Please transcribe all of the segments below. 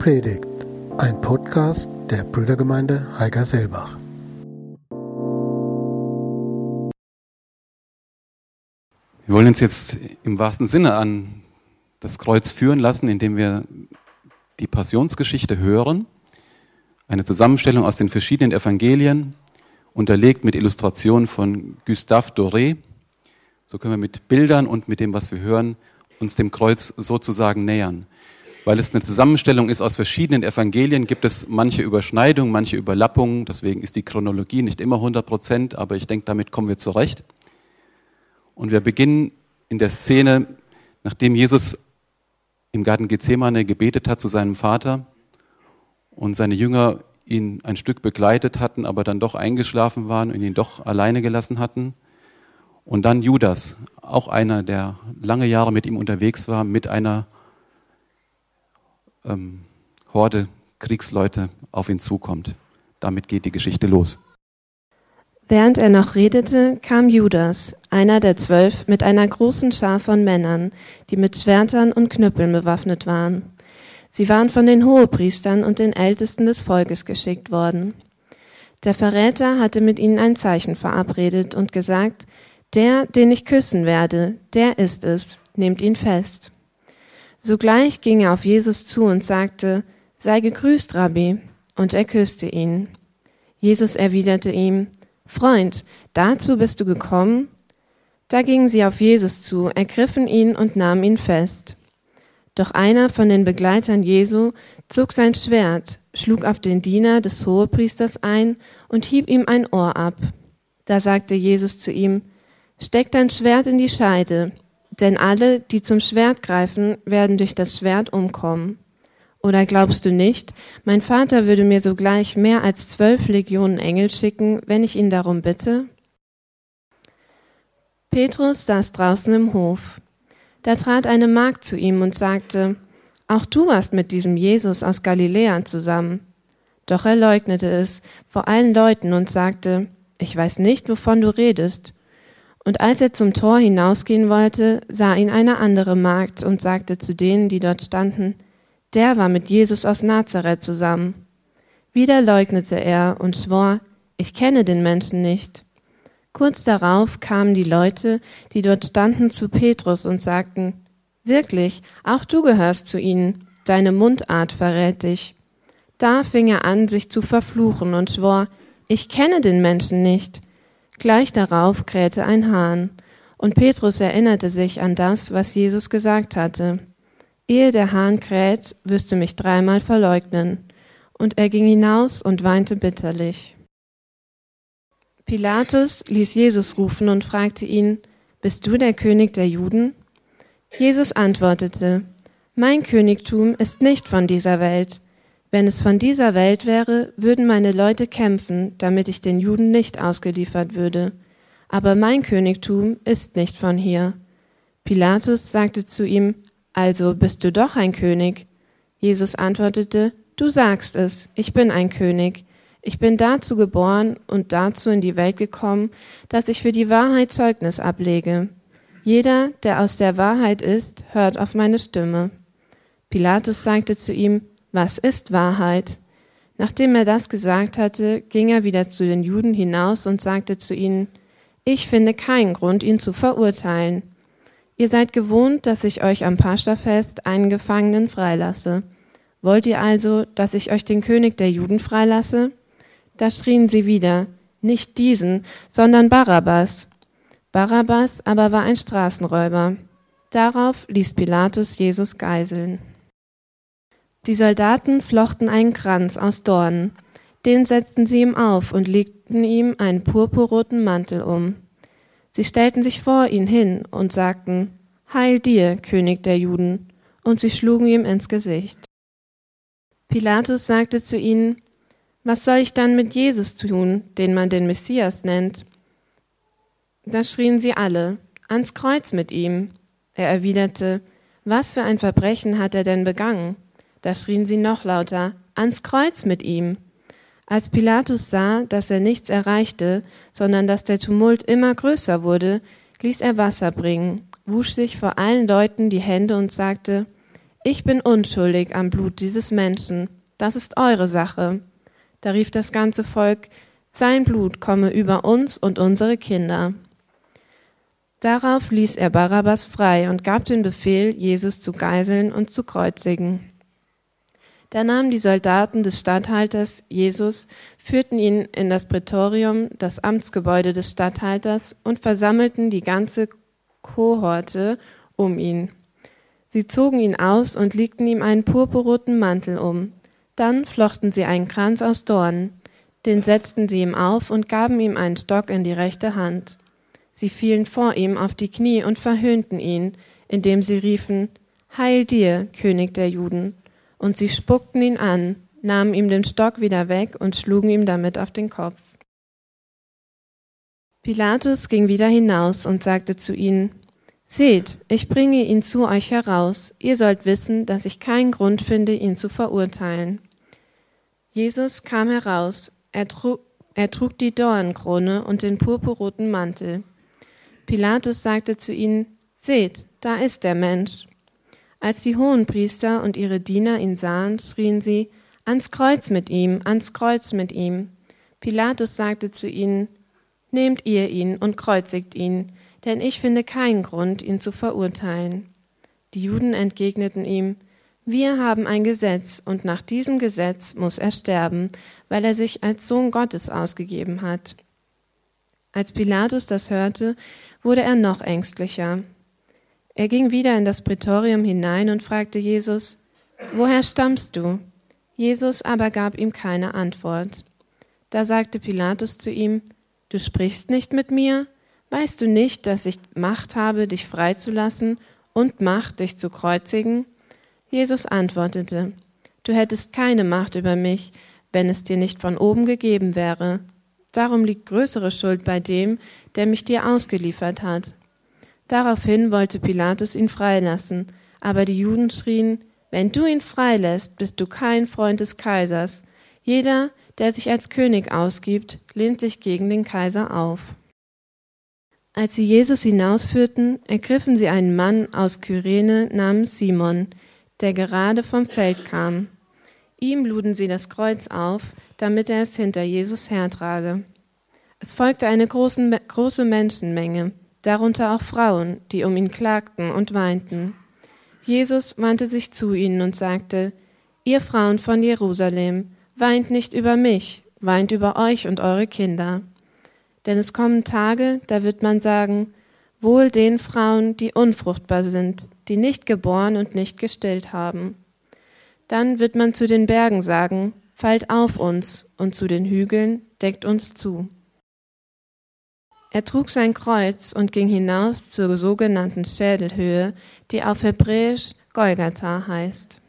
Predigt, ein Podcast der Brüdergemeinde Heiger-Selbach. Wir wollen uns jetzt im wahrsten Sinne an das Kreuz führen lassen, indem wir die Passionsgeschichte hören. Eine Zusammenstellung aus den verschiedenen Evangelien, unterlegt mit Illustrationen von Gustave Doré. So können wir mit Bildern und mit dem, was wir hören, uns dem Kreuz sozusagen nähern. Weil es eine Zusammenstellung ist aus verschiedenen Evangelien, gibt es manche Überschneidungen, manche Überlappungen. Deswegen ist die Chronologie nicht immer 100 Prozent, aber ich denke, damit kommen wir zurecht. Und wir beginnen in der Szene, nachdem Jesus im Garten Gethsemane gebetet hat zu seinem Vater und seine Jünger ihn ein Stück begleitet hatten, aber dann doch eingeschlafen waren und ihn doch alleine gelassen hatten. Und dann Judas, auch einer, der lange Jahre mit ihm unterwegs war, mit einer ähm, Horde Kriegsleute auf ihn zukommt. Damit geht die Geschichte los. Während er noch redete, kam Judas, einer der zwölf, mit einer großen Schar von Männern, die mit Schwertern und Knüppeln bewaffnet waren. Sie waren von den Hohepriestern und den Ältesten des Volkes geschickt worden. Der Verräter hatte mit ihnen ein Zeichen verabredet und gesagt, der, den ich küssen werde, der ist es, nehmt ihn fest. Sogleich ging er auf Jesus zu und sagte, sei gegrüßt, Rabbi, und er küsste ihn. Jesus erwiderte ihm, Freund, dazu bist du gekommen? Da gingen sie auf Jesus zu, ergriffen ihn und nahmen ihn fest. Doch einer von den Begleitern Jesu zog sein Schwert, schlug auf den Diener des Hohepriesters ein und hieb ihm ein Ohr ab. Da sagte Jesus zu ihm, Steck dein Schwert in die Scheide, denn alle, die zum Schwert greifen, werden durch das Schwert umkommen. Oder glaubst du nicht, mein Vater würde mir sogleich mehr als zwölf Legionen Engel schicken, wenn ich ihn darum bitte? Petrus saß draußen im Hof. Da trat eine Magd zu ihm und sagte, Auch du warst mit diesem Jesus aus Galiläa zusammen. Doch er leugnete es vor allen Leuten und sagte, Ich weiß nicht, wovon du redest. Und als er zum Tor hinausgehen wollte, sah ihn eine andere Magd und sagte zu denen, die dort standen, der war mit Jesus aus Nazareth zusammen. Wieder leugnete er und schwor, ich kenne den Menschen nicht. Kurz darauf kamen die Leute, die dort standen, zu Petrus und sagten, Wirklich, auch du gehörst zu ihnen, deine Mundart verrät dich. Da fing er an, sich zu verfluchen und schwor, ich kenne den Menschen nicht. Gleich darauf krähte ein Hahn, und Petrus erinnerte sich an das, was Jesus gesagt hatte. Ehe der Hahn kräht, wirst du mich dreimal verleugnen. Und er ging hinaus und weinte bitterlich. Pilatus ließ Jesus rufen und fragte ihn, Bist du der König der Juden? Jesus antwortete, Mein Königtum ist nicht von dieser Welt. Wenn es von dieser Welt wäre, würden meine Leute kämpfen, damit ich den Juden nicht ausgeliefert würde. Aber mein Königtum ist nicht von hier. Pilatus sagte zu ihm, also bist du doch ein König? Jesus antwortete, Du sagst es, ich bin ein König. Ich bin dazu geboren und dazu in die Welt gekommen, dass ich für die Wahrheit Zeugnis ablege. Jeder, der aus der Wahrheit ist, hört auf meine Stimme. Pilatus sagte zu ihm, Was ist Wahrheit? Nachdem er das gesagt hatte, ging er wieder zu den Juden hinaus und sagte zu ihnen, Ich finde keinen Grund, ihn zu verurteilen. Ihr seid gewohnt, dass ich euch am Paschafest einen Gefangenen freilasse. Wollt ihr also, dass ich euch den König der Juden freilasse? Da schrien sie wieder, nicht diesen, sondern Barabbas. Barabbas aber war ein Straßenräuber. Darauf ließ Pilatus Jesus geiseln. Die Soldaten flochten einen Kranz aus Dornen. Den setzten sie ihm auf und legten ihm einen purpurroten Mantel um. Sie stellten sich vor ihn hin und sagten, Heil dir, König der Juden, und sie schlugen ihm ins Gesicht. Pilatus sagte zu ihnen, Was soll ich dann mit Jesus tun, den man den Messias nennt? Da schrien sie alle, ans Kreuz mit ihm. Er erwiderte, Was für ein Verbrechen hat er denn begangen? Da schrien sie noch lauter, ans Kreuz mit ihm. Als Pilatus sah, dass er nichts erreichte, sondern dass der Tumult immer größer wurde, ließ er Wasser bringen, wusch sich vor allen Leuten die Hände und sagte, ich bin unschuldig am Blut dieses Menschen, das ist eure Sache. Da rief das ganze Volk, sein Blut komme über uns und unsere Kinder. Darauf ließ er Barabbas frei und gab den Befehl, Jesus zu geiseln und zu kreuzigen. Da nahmen die Soldaten des Statthalters Jesus, führten ihn in das Prätorium, das Amtsgebäude des Statthalters, und versammelten die ganze Kohorte um ihn. Sie zogen ihn aus und legten ihm einen purpurroten Mantel um. Dann flochten sie einen Kranz aus Dornen, den setzten sie ihm auf und gaben ihm einen Stock in die rechte Hand. Sie fielen vor ihm auf die Knie und verhöhnten ihn, indem sie riefen, Heil dir, König der Juden! Und sie spuckten ihn an, nahmen ihm den Stock wieder weg und schlugen ihm damit auf den Kopf. Pilatus ging wieder hinaus und sagte zu ihnen, Seht, ich bringe ihn zu euch heraus, ihr sollt wissen, dass ich keinen Grund finde, ihn zu verurteilen. Jesus kam heraus, er trug, er trug die Dornkrone und den purpurroten Mantel. Pilatus sagte zu ihnen, Seht, da ist der Mensch. Als die Hohenpriester und ihre Diener ihn sahen, schrien sie, Ans Kreuz mit ihm, ans Kreuz mit ihm. Pilatus sagte zu ihnen, Nehmt ihr ihn und kreuzigt ihn, denn ich finde keinen Grund, ihn zu verurteilen. Die Juden entgegneten ihm, Wir haben ein Gesetz, und nach diesem Gesetz muss er sterben, weil er sich als Sohn Gottes ausgegeben hat. Als Pilatus das hörte, wurde er noch ängstlicher. Er ging wieder in das Prätorium hinein und fragte Jesus, Woher stammst du? Jesus aber gab ihm keine Antwort. Da sagte Pilatus zu ihm, Du sprichst nicht mit mir? Weißt du nicht, dass ich Macht habe, dich freizulassen und Macht, dich zu kreuzigen? Jesus antwortete, Du hättest keine Macht über mich, wenn es dir nicht von oben gegeben wäre. Darum liegt größere Schuld bei dem, der mich dir ausgeliefert hat. Daraufhin wollte Pilatus ihn freilassen, aber die Juden schrien, wenn du ihn freilässt, bist du kein Freund des Kaisers. Jeder, der sich als König ausgibt, lehnt sich gegen den Kaiser auf. Als sie Jesus hinausführten, ergriffen sie einen Mann aus Kyrene namens Simon, der gerade vom Feld kam. Ihm luden sie das Kreuz auf, damit er es hinter Jesus hertrage. Es folgte eine große Menschenmenge darunter auch Frauen, die um ihn klagten und weinten. Jesus wandte sich zu ihnen und sagte, Ihr Frauen von Jerusalem, weint nicht über mich, weint über euch und eure Kinder. Denn es kommen Tage, da wird man sagen, Wohl den Frauen, die unfruchtbar sind, die nicht geboren und nicht gestillt haben. Dann wird man zu den Bergen sagen, Fallt auf uns, und zu den Hügeln, deckt uns zu. Er trug sein Kreuz und ging hinaus zur sogenannten Schädelhöhe, die auf Hebräisch Golgatha heißt.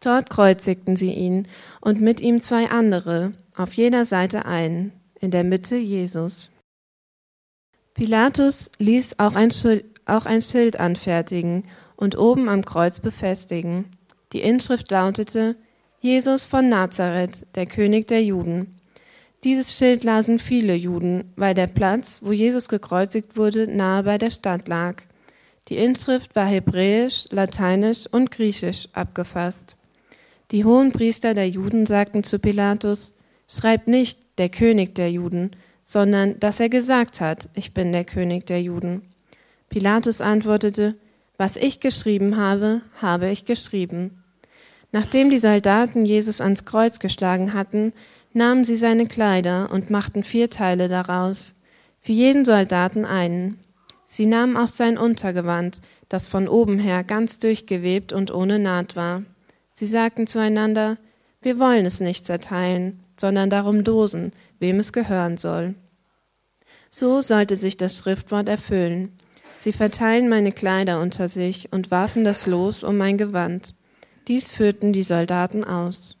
Dort kreuzigten sie ihn und mit ihm zwei andere, auf jeder Seite einen, in der Mitte Jesus. Pilatus ließ auch ein, auch ein Schild anfertigen und oben am Kreuz befestigen. Die Inschrift lautete Jesus von Nazareth, der König der Juden. Dieses Schild lasen viele Juden, weil der Platz, wo Jesus gekreuzigt wurde, nahe bei der Stadt lag. Die Inschrift war hebräisch, lateinisch und griechisch abgefasst. Die hohen Priester der Juden sagten zu Pilatus, Schreib nicht der König der Juden, sondern dass er gesagt hat, ich bin der König der Juden. Pilatus antwortete, Was ich geschrieben habe, habe ich geschrieben. Nachdem die Soldaten Jesus ans Kreuz geschlagen hatten, nahmen sie seine Kleider und machten vier Teile daraus, für jeden Soldaten einen. Sie nahmen auch sein Untergewand, das von oben her ganz durchgewebt und ohne Naht war. Sie sagten zueinander, wir wollen es nicht zerteilen, sondern darum dosen, wem es gehören soll. So sollte sich das Schriftwort erfüllen. Sie verteilen meine Kleider unter sich und warfen das Los um mein Gewand. Dies führten die Soldaten aus.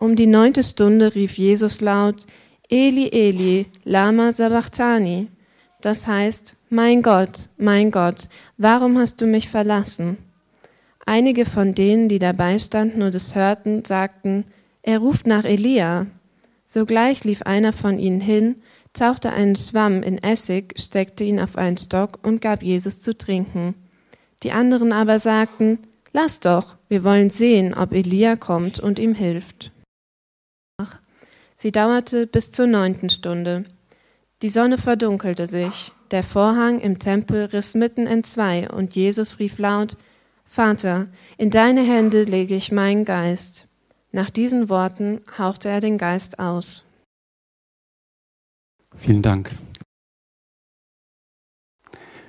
Um die neunte Stunde rief Jesus laut, Eli, Eli, lama sabachthani. Das heißt, mein Gott, mein Gott, warum hast du mich verlassen? Einige von denen, die dabei standen und es hörten, sagten, er ruft nach Elia. Sogleich lief einer von ihnen hin, tauchte einen Schwamm in Essig, steckte ihn auf einen Stock und gab Jesus zu trinken. Die anderen aber sagten, Lass doch, wir wollen sehen, ob Elia kommt und ihm hilft. Sie dauerte bis zur neunten Stunde. Die Sonne verdunkelte sich, der Vorhang im Tempel riss mitten in zwei, und Jesus rief laut Vater, in deine Hände lege ich meinen Geist. Nach diesen Worten hauchte er den Geist aus. Vielen Dank.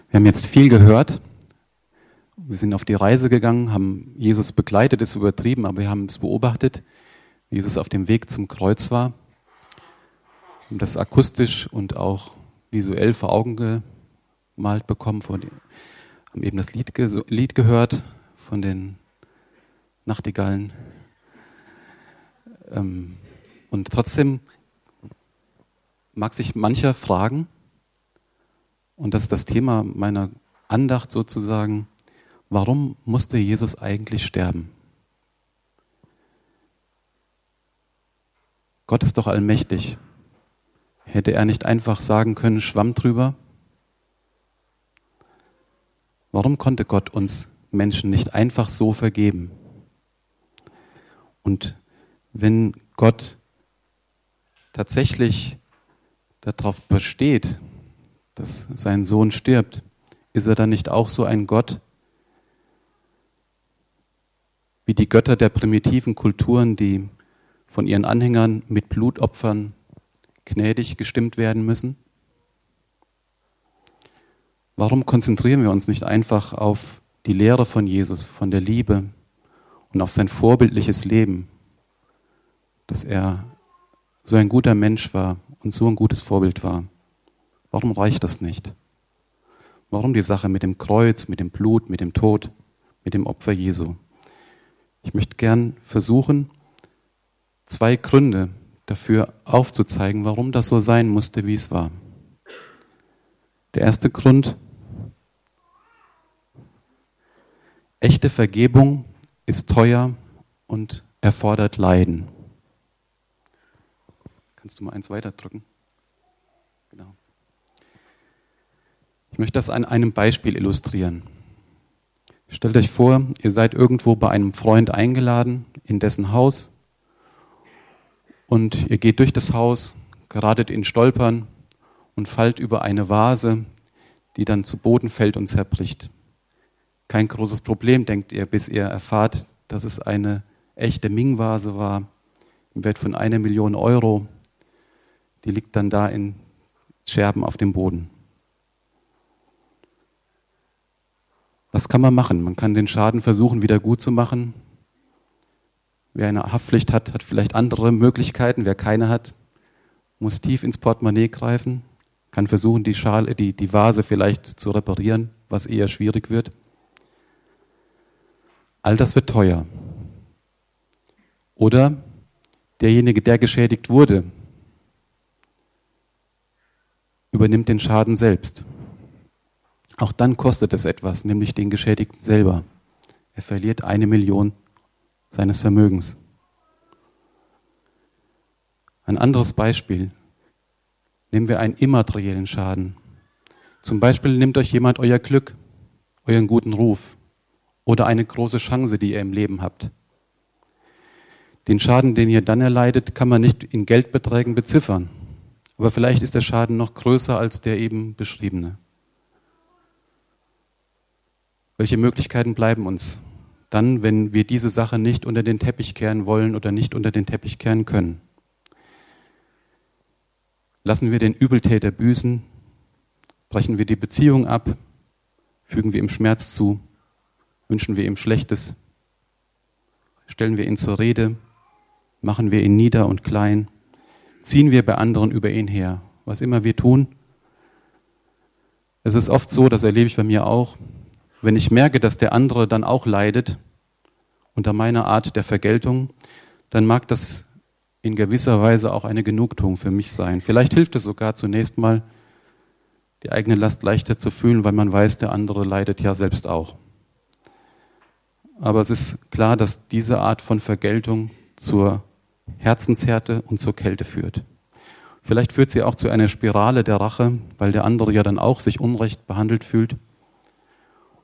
Wir haben jetzt viel gehört. Wir sind auf die Reise gegangen, haben Jesus begleitet, ist übertrieben, aber wir haben es beobachtet, Jesus auf dem Weg zum Kreuz war. Haben das akustisch und auch visuell vor Augen gemalt bekommen, von, haben eben das Lied, Lied gehört von den Nachtigallen. Ähm, und trotzdem mag sich mancher fragen, und das ist das Thema meiner Andacht sozusagen, warum musste Jesus eigentlich sterben? Gott ist doch allmächtig. Hätte er nicht einfach sagen können, schwamm drüber? Warum konnte Gott uns Menschen nicht einfach so vergeben? Und wenn Gott tatsächlich darauf besteht, dass sein Sohn stirbt, ist er dann nicht auch so ein Gott wie die Götter der primitiven Kulturen, die von ihren Anhängern mit Blutopfern gnädig gestimmt werden müssen? Warum konzentrieren wir uns nicht einfach auf die Lehre von Jesus, von der Liebe und auf sein vorbildliches Leben, dass er so ein guter Mensch war und so ein gutes Vorbild war? Warum reicht das nicht? Warum die Sache mit dem Kreuz, mit dem Blut, mit dem Tod, mit dem Opfer Jesu? Ich möchte gern versuchen, zwei Gründe dafür aufzuzeigen, warum das so sein musste, wie es war. Der erste Grund, echte Vergebung ist teuer und erfordert Leiden. Kannst du mal eins weiterdrücken? Genau. Ich möchte das an einem Beispiel illustrieren. Stellt euch vor, ihr seid irgendwo bei einem Freund eingeladen, in dessen Haus, und ihr geht durch das Haus, geradet in Stolpern und fallt über eine Vase, die dann zu Boden fällt und zerbricht. Kein großes Problem, denkt ihr, bis ihr erfahrt, dass es eine echte Ming-Vase war, im Wert von einer Million Euro. Die liegt dann da in Scherben auf dem Boden. Was kann man machen? Man kann den Schaden versuchen, wieder gut zu machen. Wer eine Haftpflicht hat, hat vielleicht andere Möglichkeiten. Wer keine hat, muss tief ins Portemonnaie greifen, kann versuchen, die, Schale, die, die Vase vielleicht zu reparieren, was eher schwierig wird. All das wird teuer. Oder derjenige, der geschädigt wurde, übernimmt den Schaden selbst. Auch dann kostet es etwas, nämlich den Geschädigten selber. Er verliert eine Million seines Vermögens. Ein anderes Beispiel. Nehmen wir einen immateriellen Schaden. Zum Beispiel nimmt euch jemand euer Glück, euren guten Ruf oder eine große Chance, die ihr im Leben habt. Den Schaden, den ihr dann erleidet, kann man nicht in Geldbeträgen beziffern. Aber vielleicht ist der Schaden noch größer als der eben beschriebene. Welche Möglichkeiten bleiben uns dann, wenn wir diese Sache nicht unter den Teppich kehren wollen oder nicht unter den Teppich kehren können? Lassen wir den Übeltäter büßen? Brechen wir die Beziehung ab? Fügen wir ihm Schmerz zu? Wünschen wir ihm Schlechtes? Stellen wir ihn zur Rede? Machen wir ihn nieder und klein? Ziehen wir bei anderen über ihn her? Was immer wir tun? Es ist oft so, das erlebe ich bei mir auch, wenn ich merke, dass der andere dann auch leidet unter meiner Art der Vergeltung, dann mag das in gewisser Weise auch eine Genugtuung für mich sein. Vielleicht hilft es sogar zunächst mal, die eigene Last leichter zu fühlen, weil man weiß, der andere leidet ja selbst auch. Aber es ist klar, dass diese Art von Vergeltung zur Herzenshärte und zur Kälte führt. Vielleicht führt sie auch zu einer Spirale der Rache, weil der andere ja dann auch sich unrecht behandelt fühlt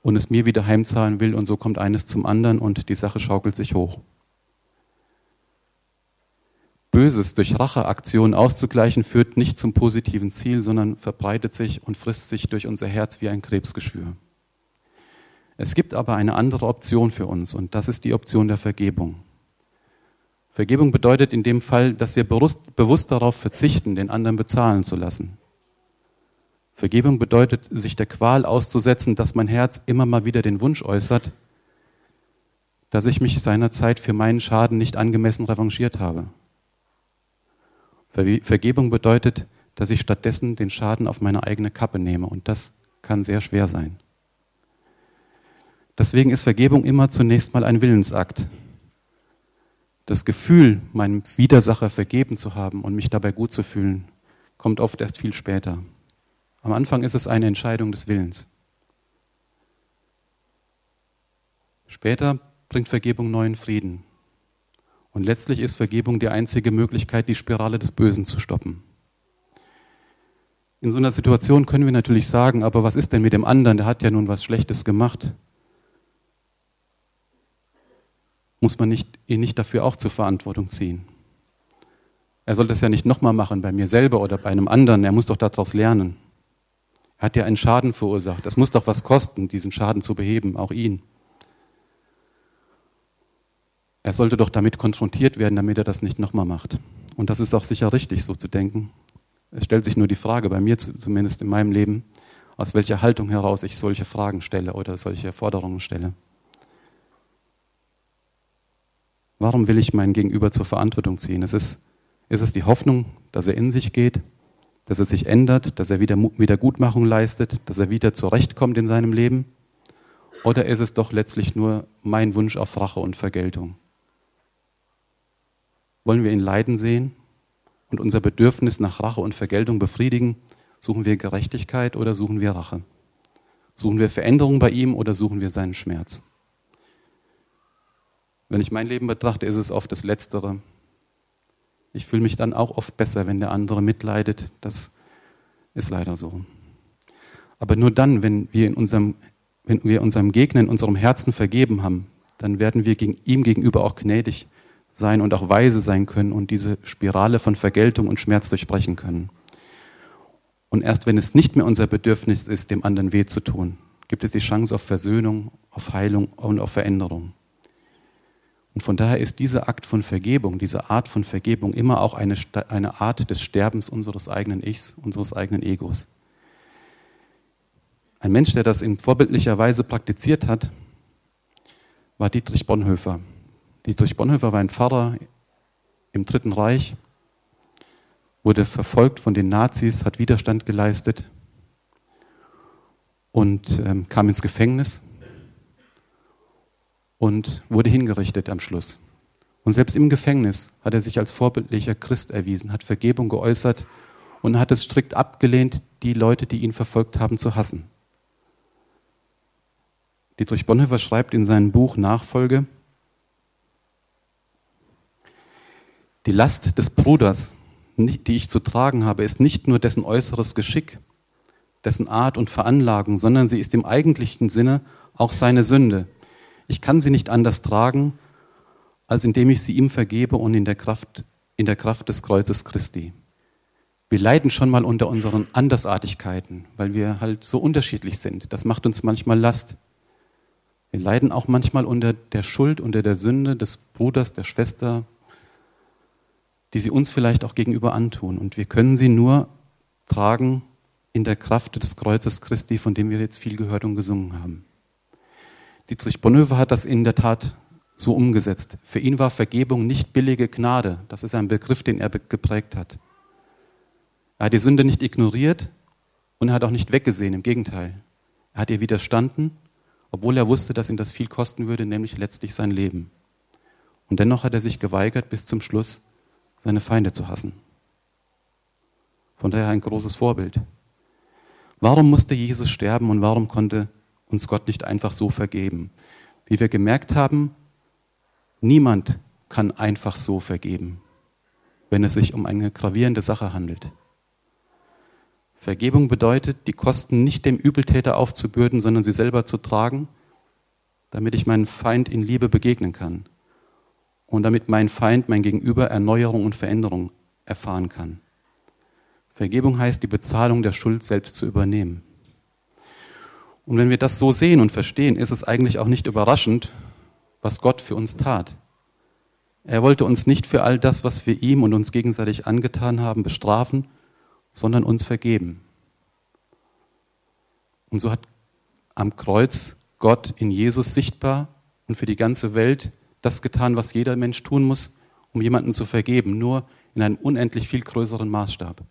und es mir wieder heimzahlen will und so kommt eines zum anderen und die Sache schaukelt sich hoch. Böses durch Racheaktionen auszugleichen, führt nicht zum positiven Ziel, sondern verbreitet sich und frisst sich durch unser Herz wie ein Krebsgeschwür. Es gibt aber eine andere Option für uns und das ist die Option der Vergebung. Vergebung bedeutet in dem Fall, dass wir bewusst, darauf verzichten, den anderen bezahlen zu lassen. Vergebung bedeutet, sich der Qual auszusetzen, dass mein Herz immer mal wieder den Wunsch äußert, dass ich mich seinerzeit für meinen Schaden nicht angemessen revanchiert habe. Vergebung bedeutet, dass ich stattdessen den Schaden auf meine eigene Kappe nehme und das kann sehr schwer sein. Deswegen ist Vergebung immer zunächst mal ein Willensakt. Das Gefühl, meinem Widersacher vergeben zu haben und mich dabei gut zu fühlen, kommt oft erst viel später. Am Anfang ist es eine Entscheidung des Willens. Später bringt Vergebung neuen Frieden. Und letztlich ist Vergebung die einzige Möglichkeit, die Spirale des Bösen zu stoppen. In so einer Situation können wir natürlich sagen, aber was ist denn mit dem anderen? Der hat ja nun was Schlechtes gemacht. Muss man nicht, ihn nicht dafür auch zur Verantwortung ziehen? Er soll das ja nicht nochmal machen bei mir selber oder bei einem anderen. Er muss doch daraus lernen. Er hat ja einen Schaden verursacht. Es muss doch was kosten, diesen Schaden zu beheben, auch ihn. Er sollte doch damit konfrontiert werden, damit er das nicht nochmal macht. Und das ist auch sicher richtig, so zu denken. Es stellt sich nur die Frage, bei mir zumindest in meinem Leben, aus welcher Haltung heraus ich solche Fragen stelle oder solche Forderungen stelle. Warum will ich meinen Gegenüber zur Verantwortung ziehen? Ist ist es die Hoffnung, dass er in sich geht, dass er sich ändert, dass er wieder Wiedergutmachung leistet, dass er wieder zurechtkommt in seinem Leben? Oder ist es doch letztlich nur mein Wunsch auf Rache und Vergeltung? Wollen wir ihn leiden sehen und unser Bedürfnis nach Rache und Vergeltung befriedigen? Suchen wir Gerechtigkeit oder suchen wir Rache? Suchen wir Veränderung bei ihm oder suchen wir seinen Schmerz? Wenn ich mein Leben betrachte, ist es oft das Letztere. Ich fühle mich dann auch oft besser, wenn der andere mitleidet. Das ist leider so. Aber nur dann, wenn wir, in unserem, wenn wir unserem Gegner in unserem Herzen vergeben haben, dann werden wir ihm gegenüber auch gnädig sein und auch weise sein können und diese Spirale von Vergeltung und Schmerz durchbrechen können. Und erst wenn es nicht mehr unser Bedürfnis ist, dem anderen weh zu tun, gibt es die Chance auf Versöhnung, auf Heilung und auf Veränderung. Und von daher ist dieser Akt von Vergebung, diese Art von Vergebung immer auch eine, eine Art des Sterbens unseres eigenen Ichs, unseres eigenen Egos. Ein Mensch, der das in vorbildlicher Weise praktiziert hat, war Dietrich Bonhoeffer. Dietrich Bonhoeffer war ein Pfarrer im Dritten Reich, wurde verfolgt von den Nazis, hat Widerstand geleistet und ähm, kam ins Gefängnis und wurde hingerichtet am Schluss. Und selbst im Gefängnis hat er sich als vorbildlicher Christ erwiesen, hat Vergebung geäußert und hat es strikt abgelehnt, die Leute, die ihn verfolgt haben, zu hassen. Dietrich Bonhoeffer schreibt in seinem Buch Nachfolge, Die Last des Bruders, die ich zu tragen habe, ist nicht nur dessen äußeres Geschick, dessen Art und Veranlagung, sondern sie ist im eigentlichen Sinne auch seine Sünde. Ich kann sie nicht anders tragen, als indem ich sie ihm vergebe und in der Kraft, in der Kraft des Kreuzes Christi. Wir leiden schon mal unter unseren Andersartigkeiten, weil wir halt so unterschiedlich sind. Das macht uns manchmal Last. Wir leiden auch manchmal unter der Schuld, unter der Sünde des Bruders, der Schwester, die sie uns vielleicht auch gegenüber antun. Und wir können sie nur tragen in der Kraft des Kreuzes Christi, von dem wir jetzt viel gehört und gesungen haben. Dietrich Bonhoeffer hat das in der Tat so umgesetzt. Für ihn war Vergebung nicht billige Gnade. Das ist ein Begriff, den er geprägt hat. Er hat die Sünde nicht ignoriert und er hat auch nicht weggesehen. Im Gegenteil. Er hat ihr widerstanden, obwohl er wusste, dass ihn das viel kosten würde, nämlich letztlich sein Leben. Und dennoch hat er sich geweigert, bis zum Schluss seine Feinde zu hassen. Von daher ein großes Vorbild. Warum musste Jesus sterben und warum konnte uns Gott nicht einfach so vergeben? Wie wir gemerkt haben, niemand kann einfach so vergeben, wenn es sich um eine gravierende Sache handelt. Vergebung bedeutet, die Kosten nicht dem Übeltäter aufzubürden, sondern sie selber zu tragen, damit ich meinem Feind in Liebe begegnen kann und damit mein Feind, mein Gegenüber Erneuerung und Veränderung erfahren kann. Vergebung heißt, die Bezahlung der Schuld selbst zu übernehmen. Und wenn wir das so sehen und verstehen, ist es eigentlich auch nicht überraschend, was Gott für uns tat. Er wollte uns nicht für all das, was wir ihm und uns gegenseitig angetan haben, bestrafen, sondern uns vergeben. Und so hat am Kreuz Gott in Jesus sichtbar und für die ganze Welt das getan, was jeder Mensch tun muss, um jemanden zu vergeben, nur in einem unendlich viel größeren Maßstab.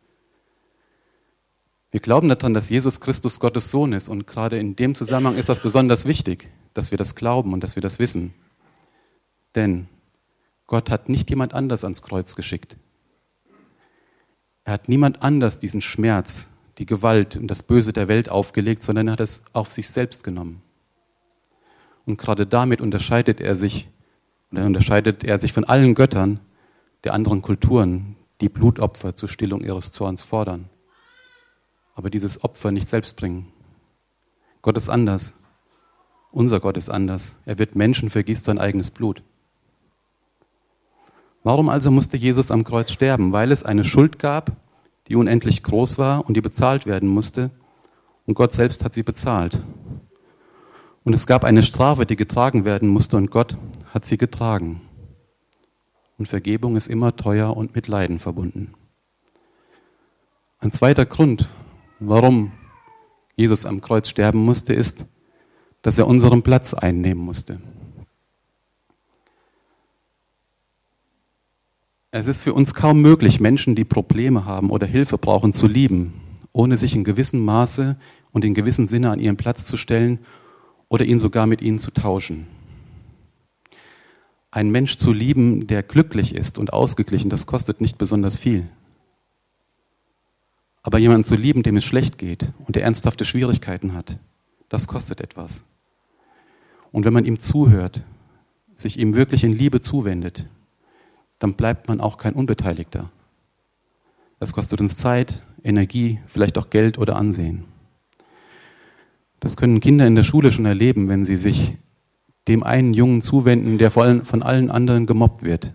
Wir glauben daran, dass Jesus Christus Gottes Sohn ist und gerade in dem Zusammenhang ist das besonders wichtig, dass wir das glauben und dass wir das wissen. Denn Gott hat nicht jemand anders ans Kreuz geschickt. Er hat niemand anders diesen Schmerz, die Gewalt und das Böse der Welt aufgelegt, sondern er hat es auf sich selbst genommen. Und gerade damit unterscheidet er sich, oder unterscheidet er sich von allen Göttern der anderen Kulturen, die Blutopfer zur Stillung ihres Zorns fordern aber dieses Opfer nicht selbst bringen. Gott ist anders. Unser Gott ist anders. Er wird Menschen, vergießt sein eigenes Blut. Warum also musste Jesus am Kreuz sterben? Weil es eine Schuld gab, die unendlich groß war und die bezahlt werden musste. Und Gott selbst hat sie bezahlt. Und es gab eine Strafe, die getragen werden musste und Gott hat sie getragen. Und Vergebung ist immer teuer und mit Leiden verbunden. Ein zweiter Grund, warum Jesus am Kreuz sterben musste, ist, dass er unseren Platz einnehmen musste. Es ist für uns kaum möglich, Menschen, die Probleme haben oder Hilfe brauchen, zu lieben, ohne sich in gewissem Maße und in gewissem Sinne an ihren Platz zu stellen oder ihn sogar mit ihnen zu tauschen. Ein Mensch zu lieben, der glücklich ist und ausgeglichen, das kostet nicht besonders viel. Aber jemanden zu lieben, dem es schlecht geht und der ernsthafte Schwierigkeiten hat, das kostet etwas. Und wenn man ihm zuhört, sich ihm wirklich in Liebe zuwendet, dann bleibt man auch kein Unbeteiligter. Das kostet uns Zeit, Energie, vielleicht auch Geld oder Ansehen. Das können Kinder in der Schule schon erleben, wenn sie sich dem einen Jungen zuwenden, der von allen anderen gemobbt wird.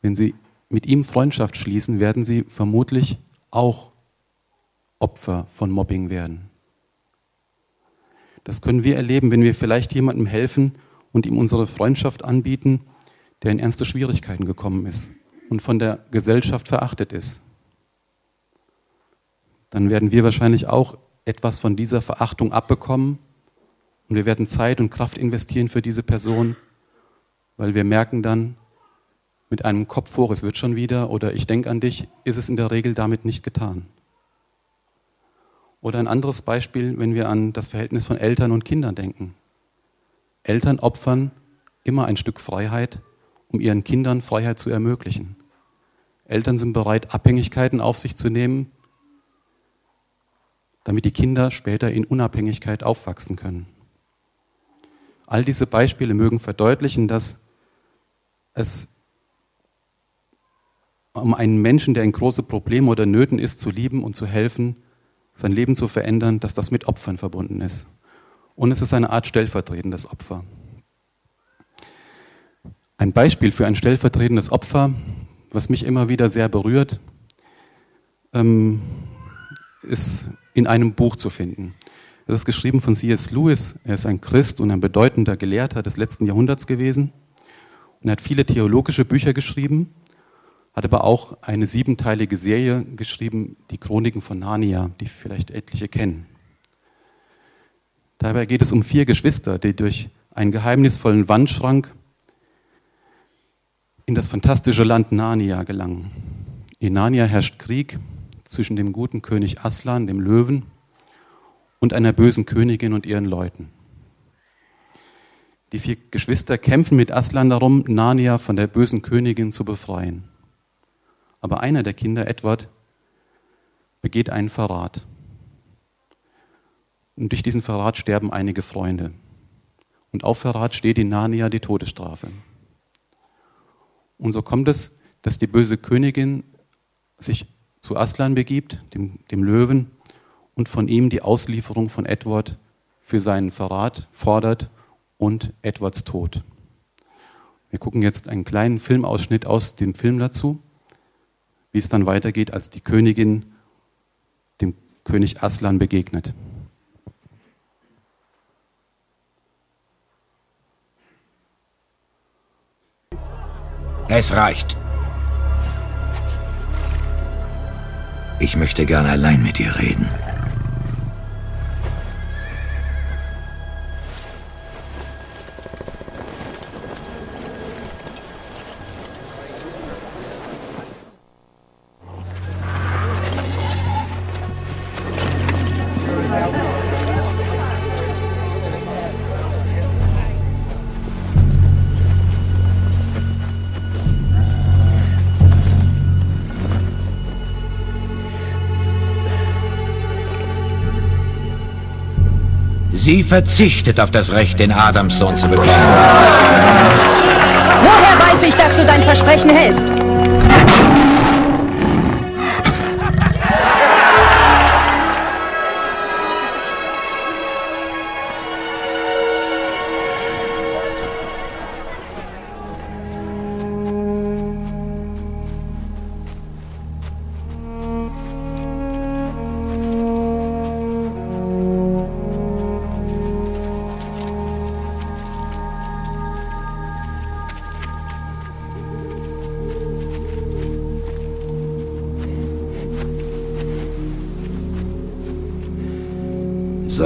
Wenn sie mit ihm Freundschaft schließen, werden sie vermutlich auch Opfer von Mobbing werden. Das können wir erleben, wenn wir vielleicht jemandem helfen und ihm unsere Freundschaft anbieten, der in ernste Schwierigkeiten gekommen ist und von der Gesellschaft verachtet ist. Dann werden wir wahrscheinlich auch etwas von dieser Verachtung abbekommen und wir werden Zeit und Kraft investieren für diese Person, weil wir merken dann, mit einem Kopf hoch, es wird schon wieder oder ich denke an dich, ist es in der Regel damit nicht getan. Oder ein anderes Beispiel, wenn wir an das Verhältnis von Eltern und Kindern denken. Eltern opfern immer ein Stück Freiheit, um ihren Kindern Freiheit zu ermöglichen. Eltern sind bereit, Abhängigkeiten auf sich zu nehmen, damit die Kinder später in Unabhängigkeit aufwachsen können. All diese Beispiele mögen verdeutlichen, dass es um einen Menschen, der in große Probleme oder Nöten ist, zu lieben und zu helfen, sein Leben zu verändern, dass das mit Opfern verbunden ist. Und es ist eine Art stellvertretendes Opfer. Ein Beispiel für ein stellvertretendes Opfer, was mich immer wieder sehr berührt, ähm, ist in einem Buch zu finden. Es ist geschrieben von C.S. Lewis. Er ist ein Christ und ein bedeutender Gelehrter des letzten Jahrhunderts gewesen. Und er hat viele theologische Bücher geschrieben hat aber auch eine siebenteilige Serie geschrieben, die Chroniken von Narnia, die vielleicht etliche kennen. Dabei geht es um vier Geschwister, die durch einen geheimnisvollen Wandschrank in das fantastische Land Narnia gelangen. In Narnia herrscht Krieg zwischen dem guten König Aslan, dem Löwen, und einer bösen Königin und ihren Leuten. Die vier Geschwister kämpfen mit Aslan darum, Narnia von der bösen Königin zu befreien. Aber einer der Kinder, Edward, begeht einen Verrat. Und durch diesen Verrat sterben einige Freunde. Und auf Verrat steht in Narnia die Todesstrafe. Und so kommt es, dass die böse Königin sich zu Aslan begibt, dem, dem Löwen, und von ihm die Auslieferung von Edward für seinen Verrat fordert und Edwards Tod. Wir gucken jetzt einen kleinen Filmausschnitt aus dem Film dazu, wie es dann weitergeht, als die Königin dem König Aslan begegnet. Es reicht. Ich möchte gern allein mit dir reden. Sie verzichtet auf das Recht, den Adamssohn zu bekommen. Woher weiß ich, dass du dein Versprechen hältst?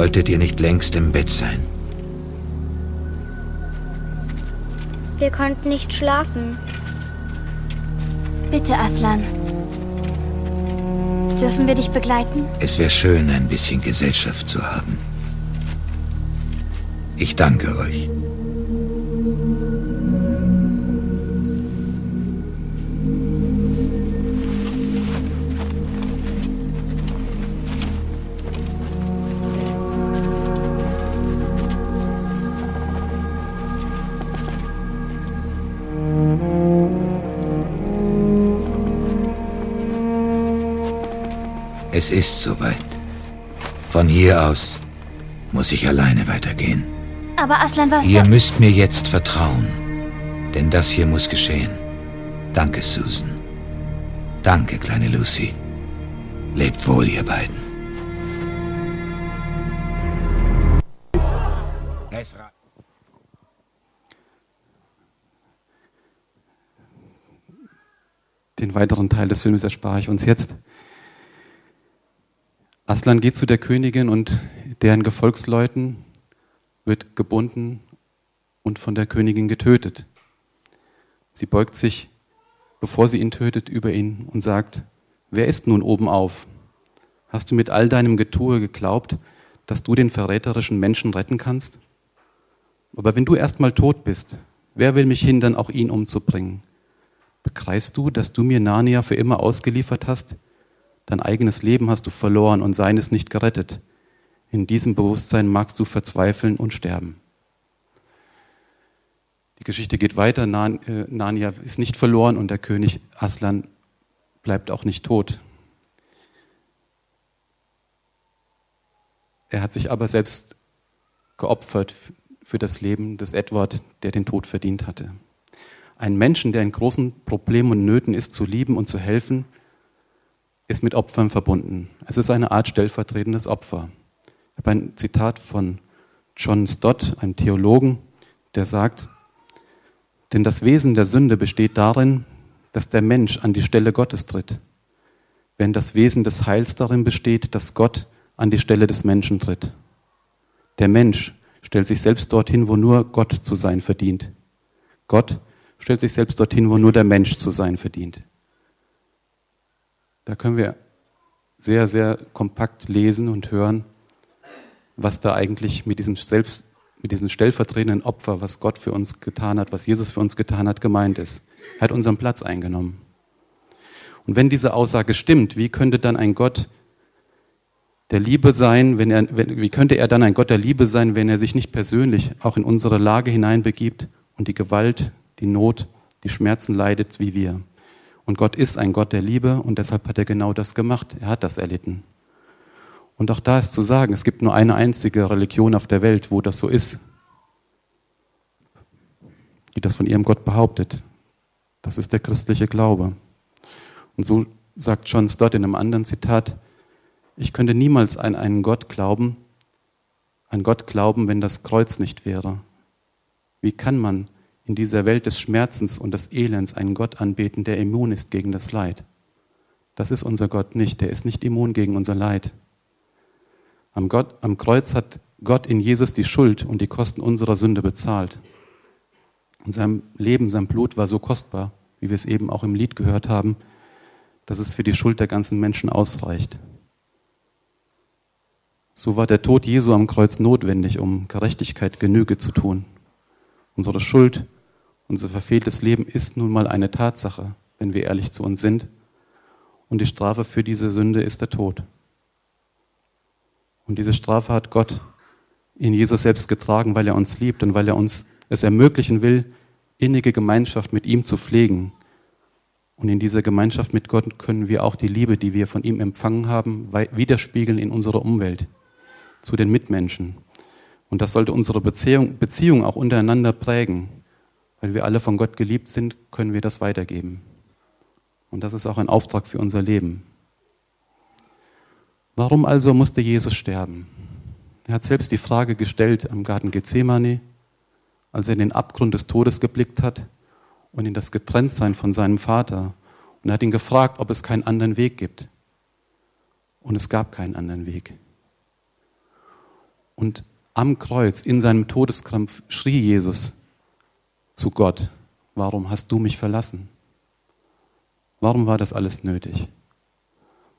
Solltet ihr nicht längst im Bett sein? Wir konnten nicht schlafen. Bitte, Aslan. Dürfen wir dich begleiten? Es wäre schön, ein bisschen Gesellschaft zu haben. Ich danke euch. Es ist soweit. Von hier aus muss ich alleine weitergehen. Aber Aslan, was... Ihr müsst mir jetzt vertrauen. Denn das hier muss geschehen. Danke, Susan. Danke, kleine Lucy. Lebt wohl, ihr beiden. Ezra. Den weiteren Teil des Films erspare ich uns jetzt. Aslan geht zu der Königin und deren Gefolgsleuten wird gebunden und von der Königin getötet. Sie beugt sich, bevor sie ihn tötet, über ihn und sagt, wer ist nun oben auf? Hast du mit all deinem Getue geglaubt, dass du den verräterischen Menschen retten kannst? Aber wenn du erstmal tot bist, wer will mich hindern, auch ihn umzubringen? Begreifst du, dass du mir Narnia für immer ausgeliefert hast? Dein eigenes Leben hast du verloren und seines nicht gerettet. In diesem Bewusstsein magst du verzweifeln und sterben. Die Geschichte geht weiter. Äh, Narnia ist nicht verloren und der König Aslan bleibt auch nicht tot. Er hat sich aber selbst geopfert für das Leben des Edward, der den Tod verdient hatte. Einen Menschen, der in großen Problemen und Nöten ist, zu lieben und zu helfen, ist mit Opfern verbunden. Es ist eine Art stellvertretendes Opfer. Ich habe ein Zitat von John Stott, einem Theologen, der sagt, denn das Wesen der Sünde besteht darin, dass der Mensch an die Stelle Gottes tritt, wenn das Wesen des Heils darin besteht, dass Gott an die Stelle des Menschen tritt. Der Mensch stellt sich selbst dorthin, wo nur Gott zu sein verdient. Gott stellt sich selbst dorthin, wo nur der Mensch zu sein verdient. Da können wir sehr, sehr kompakt lesen und hören, was da eigentlich mit diesem selbst, mit diesem stellvertretenden Opfer, was Gott für uns getan hat, was Jesus für uns getan hat, gemeint ist. Er hat unseren Platz eingenommen. Und wenn diese Aussage stimmt, wie könnte dann ein Gott der Liebe sein, wenn er, wenn, wie könnte er dann ein Gott der Liebe sein, wenn er sich nicht persönlich auch in unsere Lage hineinbegibt und die Gewalt, die Not, die Schmerzen leidet wie wir? Und Gott ist ein Gott der Liebe und deshalb hat er genau das gemacht. Er hat das erlitten. Und auch da ist zu sagen, es gibt nur eine einzige Religion auf der Welt, wo das so ist, die das von ihrem Gott behauptet. Das ist der christliche Glaube. Und so sagt John Stott in einem anderen Zitat, ich könnte niemals an einen Gott glauben, an Gott glauben, wenn das Kreuz nicht wäre. Wie kann man in dieser Welt des Schmerzens und des Elends einen Gott anbeten, der immun ist gegen das Leid? Das ist unser Gott nicht, der ist nicht immun gegen unser Leid. Am, Gott, am Kreuz hat Gott in Jesus die Schuld und die Kosten unserer Sünde bezahlt. Und sein Leben, sein Blut war so kostbar, wie wir es eben auch im Lied gehört haben, dass es für die Schuld der ganzen Menschen ausreicht. So war der Tod Jesu am Kreuz notwendig, um Gerechtigkeit Genüge zu tun. Unsere Schuld, unser verfehltes Leben ist nun mal eine Tatsache, wenn wir ehrlich zu uns sind. Und die Strafe für diese Sünde ist der Tod. Und diese Strafe hat Gott in Jesus selbst getragen, weil er uns liebt und weil er uns es ermöglichen will, innige Gemeinschaft mit ihm zu pflegen. Und in dieser Gemeinschaft mit Gott können wir auch die Liebe, die wir von ihm empfangen haben, widerspiegeln in unserer Umwelt, zu den Mitmenschen. Und das sollte unsere Beziehung, Beziehung auch untereinander prägen. Weil wir alle von Gott geliebt sind, können wir das weitergeben. Und das ist auch ein Auftrag für unser Leben. Warum also musste Jesus sterben? Er hat selbst die Frage gestellt am Garten Gethsemane, als er in den Abgrund des Todes geblickt hat und in das Getrenntsein von seinem Vater. Und er hat ihn gefragt, ob es keinen anderen Weg gibt. Und es gab keinen anderen Weg. Und am Kreuz, in seinem Todeskrampf, schrie Jesus zu Gott, warum hast du mich verlassen? Warum war das alles nötig?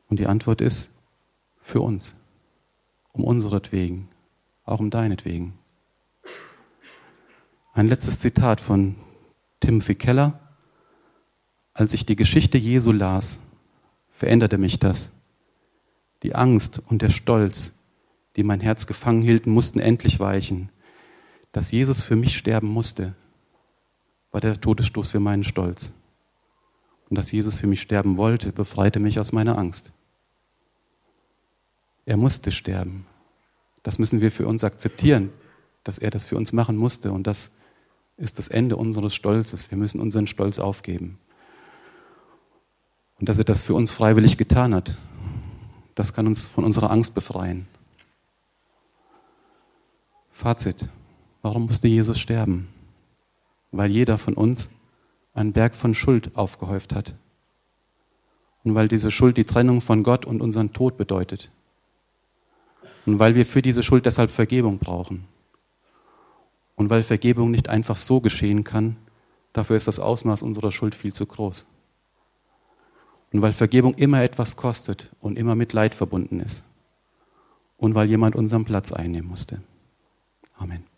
Und die Antwort ist, für uns, um unseretwegen, auch um deinetwegen. Ein letztes Zitat von Timothy Keller. Als ich die Geschichte Jesu las, veränderte mich das. Die Angst und der Stolz, die mein Herz gefangen hielten, mussten endlich weichen. Dass Jesus für mich sterben musste, war der Todesstoß für meinen Stolz. Und dass Jesus für mich sterben wollte, befreite mich aus meiner Angst. Er musste sterben. Das müssen wir für uns akzeptieren, dass er das für uns machen musste. Und das ist das Ende unseres Stolzes. Wir müssen unseren Stolz aufgeben. Und dass er das für uns freiwillig getan hat, das kann uns von unserer Angst befreien. Fazit. Warum musste Jesus sterben? Weil jeder von uns einen Berg von Schuld aufgehäuft hat. Und weil diese Schuld die Trennung von Gott und unseren Tod bedeutet. Und weil wir für diese Schuld deshalb Vergebung brauchen. Und weil Vergebung nicht einfach so geschehen kann, dafür ist das Ausmaß unserer Schuld viel zu groß. Und weil Vergebung immer etwas kostet und immer mit Leid verbunden ist. Und weil jemand unseren Platz einnehmen musste. Amen.